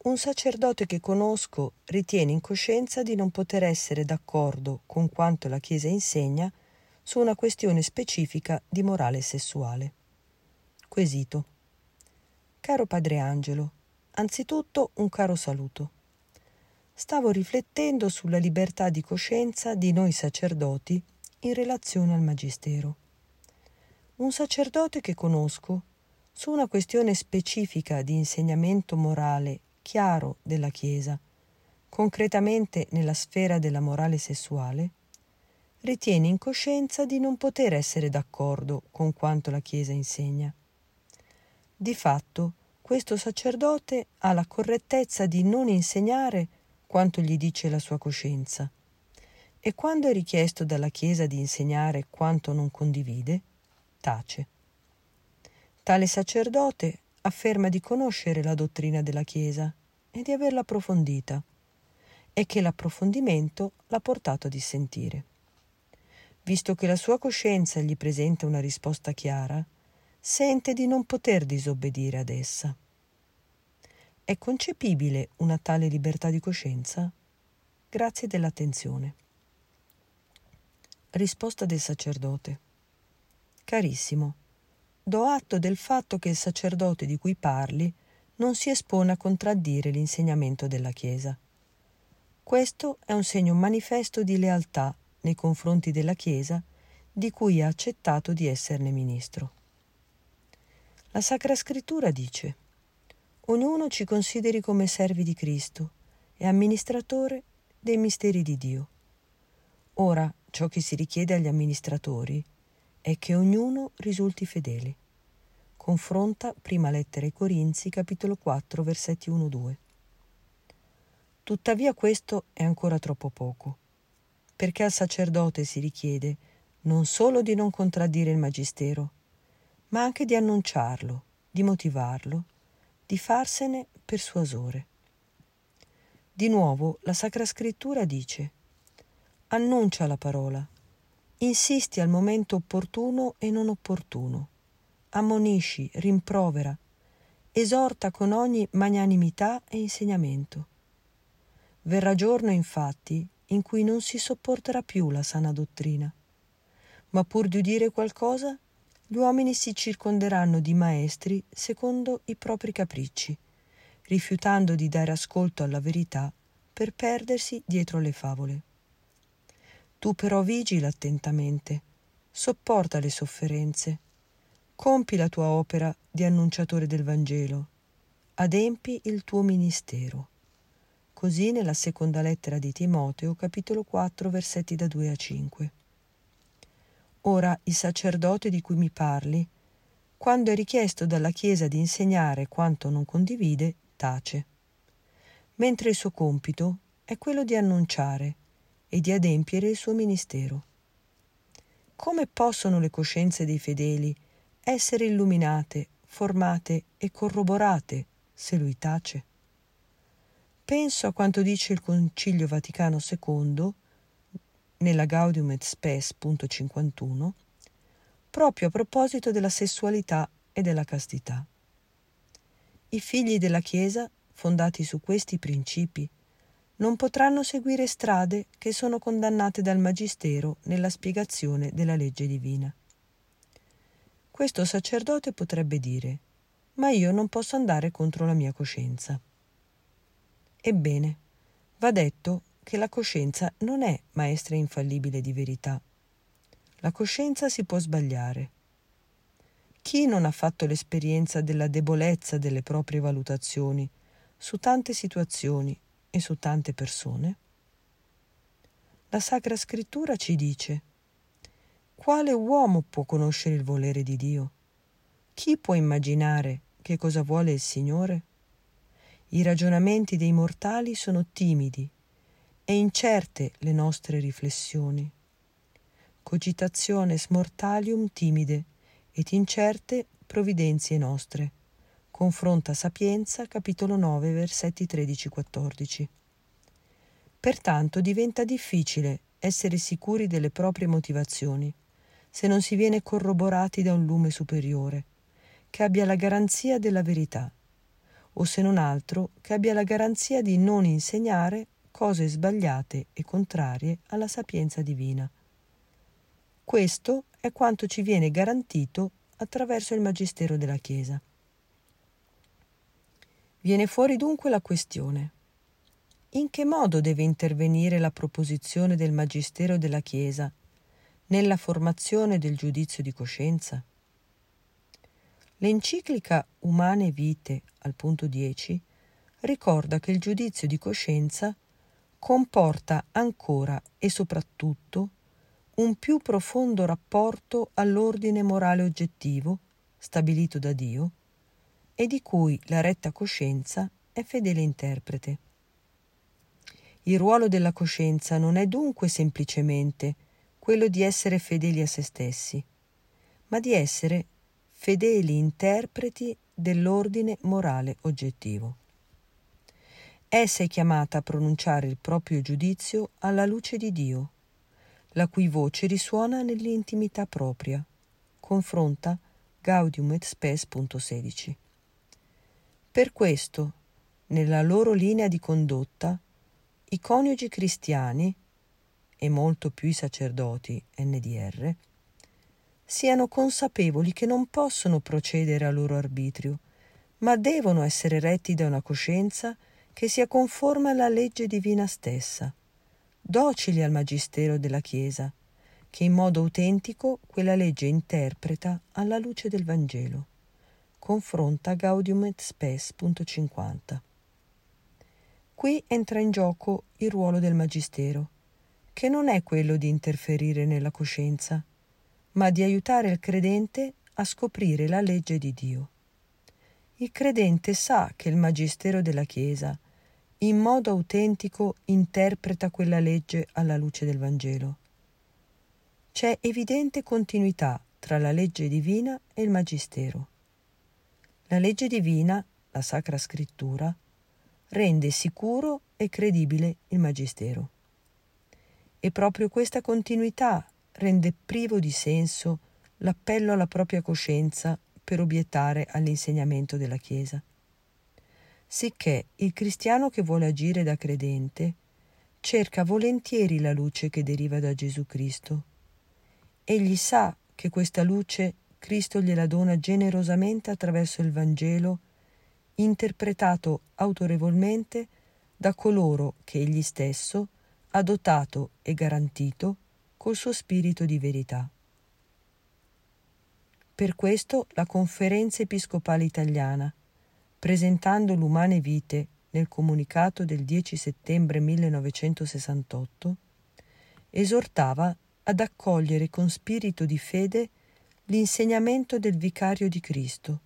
Un sacerdote che conosco ritiene in coscienza di non poter essere d'accordo con quanto la Chiesa insegna su una questione specifica di morale sessuale. Quesito. Caro Padre Angelo, anzitutto un caro saluto. Stavo riflettendo sulla libertà di coscienza di noi sacerdoti in relazione al Magistero. Un sacerdote che conosco su una questione specifica di insegnamento morale chiaro della Chiesa, concretamente nella sfera della morale sessuale, ritiene in coscienza di non poter essere d'accordo con quanto la Chiesa insegna. Di fatto, questo sacerdote ha la correttezza di non insegnare quanto gli dice la sua coscienza, e quando è richiesto dalla Chiesa di insegnare quanto non condivide, tace. Tale sacerdote afferma di conoscere la dottrina della Chiesa e di averla approfondita e che l'approfondimento l'ha portato a dissentire. Visto che la sua coscienza gli presenta una risposta chiara, sente di non poter disobbedire ad essa. È concepibile una tale libertà di coscienza? Grazie dell'attenzione. Risposta del sacerdote. Carissimo, do atto del fatto che il sacerdote di cui parli non si espone a contraddire l'insegnamento della Chiesa. Questo è un segno manifesto di lealtà nei confronti della Chiesa di cui ha accettato di esserne ministro. La Sacra Scrittura dice Ognuno ci consideri come servi di Cristo e amministratore dei misteri di Dio. Ora ciò che si richiede agli amministratori è che ognuno risulti fedele. Confronta prima lettera ai Corinzi, capitolo 4, versetti 1-2. Tuttavia questo è ancora troppo poco, perché al sacerdote si richiede non solo di non contraddire il Magistero, ma anche di annunciarlo, di motivarlo, di farsene persuasore. Di nuovo la Sacra Scrittura dice Annuncia la parola, insisti al momento opportuno e non opportuno ammonisci, rimprovera, esorta con ogni magnanimità e insegnamento. Verrà giorno, infatti, in cui non si sopporterà più la sana dottrina, ma pur di udire qualcosa, gli uomini si circonderanno di maestri secondo i propri capricci, rifiutando di dare ascolto alla verità per perdersi dietro le favole. Tu però vigila attentamente, sopporta le sofferenze, Compi la tua opera di annunciatore del Vangelo, adempi il tuo ministero. Così nella seconda lettera di Timoteo, capitolo 4, versetti da 2 a 5. Ora il sacerdote di cui mi parli, quando è richiesto dalla Chiesa di insegnare quanto non condivide, tace, mentre il suo compito è quello di annunciare e di adempiere il suo ministero. Come possono le coscienze dei fedeli essere illuminate, formate e corroborate se lui tace. Penso a quanto dice il Concilio Vaticano II nella Gaudium et Spes, punto 51, proprio a proposito della sessualità e della castità. I figli della Chiesa, fondati su questi principi, non potranno seguire strade che sono condannate dal Magistero nella spiegazione della legge divina. Questo sacerdote potrebbe dire, ma io non posso andare contro la mia coscienza. Ebbene, va detto che la coscienza non è maestra infallibile di verità. La coscienza si può sbagliare. Chi non ha fatto l'esperienza della debolezza delle proprie valutazioni su tante situazioni e su tante persone? La Sacra Scrittura ci dice quale uomo può conoscere il volere di Dio? Chi può immaginare che cosa vuole il Signore? I ragionamenti dei mortali sono timidi e incerte le nostre riflessioni. Cogitationes mortalium timide et incerte providenzie nostre. Confronta Sapienza, capitolo 9, versetti 13-14. Pertanto diventa difficile essere sicuri delle proprie motivazioni se non si viene corroborati da un lume superiore, che abbia la garanzia della verità, o se non altro che abbia la garanzia di non insegnare cose sbagliate e contrarie alla sapienza divina. Questo è quanto ci viene garantito attraverso il Magistero della Chiesa. Viene fuori dunque la questione. In che modo deve intervenire la proposizione del Magistero della Chiesa nella formazione del giudizio di coscienza? L'enciclica Umane Vite, al punto 10, ricorda che il giudizio di coscienza comporta ancora e soprattutto un più profondo rapporto all'ordine morale oggettivo stabilito da Dio e di cui la retta coscienza è fedele interprete. Il ruolo della coscienza non è dunque semplicemente quello di essere fedeli a se stessi, ma di essere fedeli interpreti dell'ordine morale oggettivo. Essa è chiamata a pronunciare il proprio giudizio alla luce di Dio la cui voce risuona nell'intimità propria. Confronta Gaudium et Spes.16. Per questo, nella loro linea di condotta, i coniugi cristiani, e molto più i sacerdoti NDR, siano consapevoli che non possono procedere a loro arbitrio, ma devono essere retti da una coscienza che sia conforme alla legge divina stessa, docili al magistero della Chiesa, che in modo autentico quella legge interpreta alla luce del Vangelo. Confronta Gaudium et Spes.50. Qui entra in gioco il ruolo del Magistero, che non è quello di interferire nella coscienza, ma di aiutare il credente a scoprire la legge di Dio. Il credente sa che il Magistero della Chiesa in modo autentico interpreta quella legge alla luce del Vangelo. C'è evidente continuità tra la legge divina e il Magistero. La legge divina, la Sacra Scrittura, rende sicuro e credibile il Magistero. E proprio questa continuità rende privo di senso l'appello alla propria coscienza per obiettare all'insegnamento della Chiesa sicché il cristiano che vuole agire da credente cerca volentieri la luce che deriva da Gesù Cristo. Egli sa che questa luce Cristo gliela dona generosamente attraverso il Vangelo, interpretato autorevolmente da coloro che egli stesso ha dotato e garantito col suo spirito di verità. Per questo la Conferenza Episcopale Italiana presentando l'Umane Vite nel comunicato del 10 settembre 1968, esortava ad accogliere con spirito di fede l'insegnamento del vicario di Cristo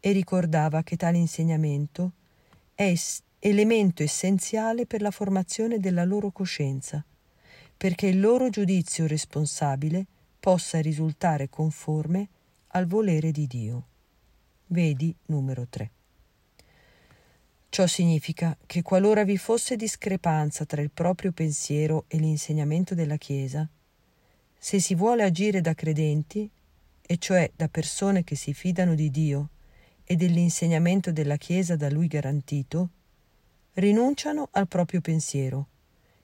e ricordava che tale insegnamento è elemento essenziale per la formazione della loro coscienza, perché il loro giudizio responsabile possa risultare conforme al volere di Dio. Vedi numero 3. Ciò significa che qualora vi fosse discrepanza tra il proprio pensiero e l'insegnamento della Chiesa, se si vuole agire da credenti, e cioè da persone che si fidano di Dio e dell'insegnamento della Chiesa da lui garantito, rinunciano al proprio pensiero,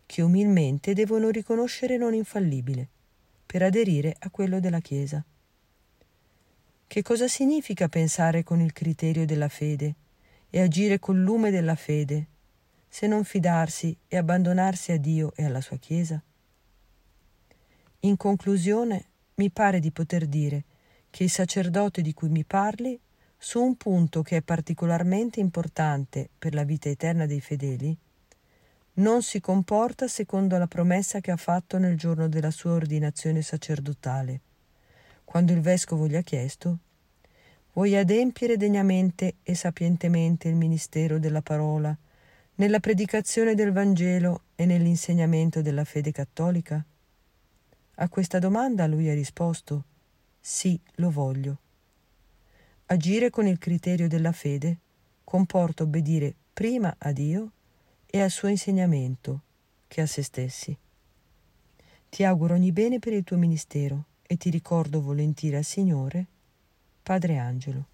che umilmente devono riconoscere non infallibile, per aderire a quello della Chiesa. Che cosa significa pensare con il criterio della fede? e agire col lume della fede, se non fidarsi e abbandonarsi a Dio e alla sua Chiesa? In conclusione, mi pare di poter dire che il sacerdote di cui mi parli, su un punto che è particolarmente importante per la vita eterna dei fedeli, non si comporta secondo la promessa che ha fatto nel giorno della sua ordinazione sacerdotale, quando il vescovo gli ha chiesto Vuoi adempiere degnamente e sapientemente il ministero della parola, nella predicazione del Vangelo e nell'insegnamento della fede cattolica? A questa domanda lui ha risposto Sì, lo voglio. Agire con il criterio della fede comporta obbedire prima a Dio e al suo insegnamento che a se stessi. Ti auguro ogni bene per il tuo ministero e ti ricordo volentieri al Signore Padre Angelo.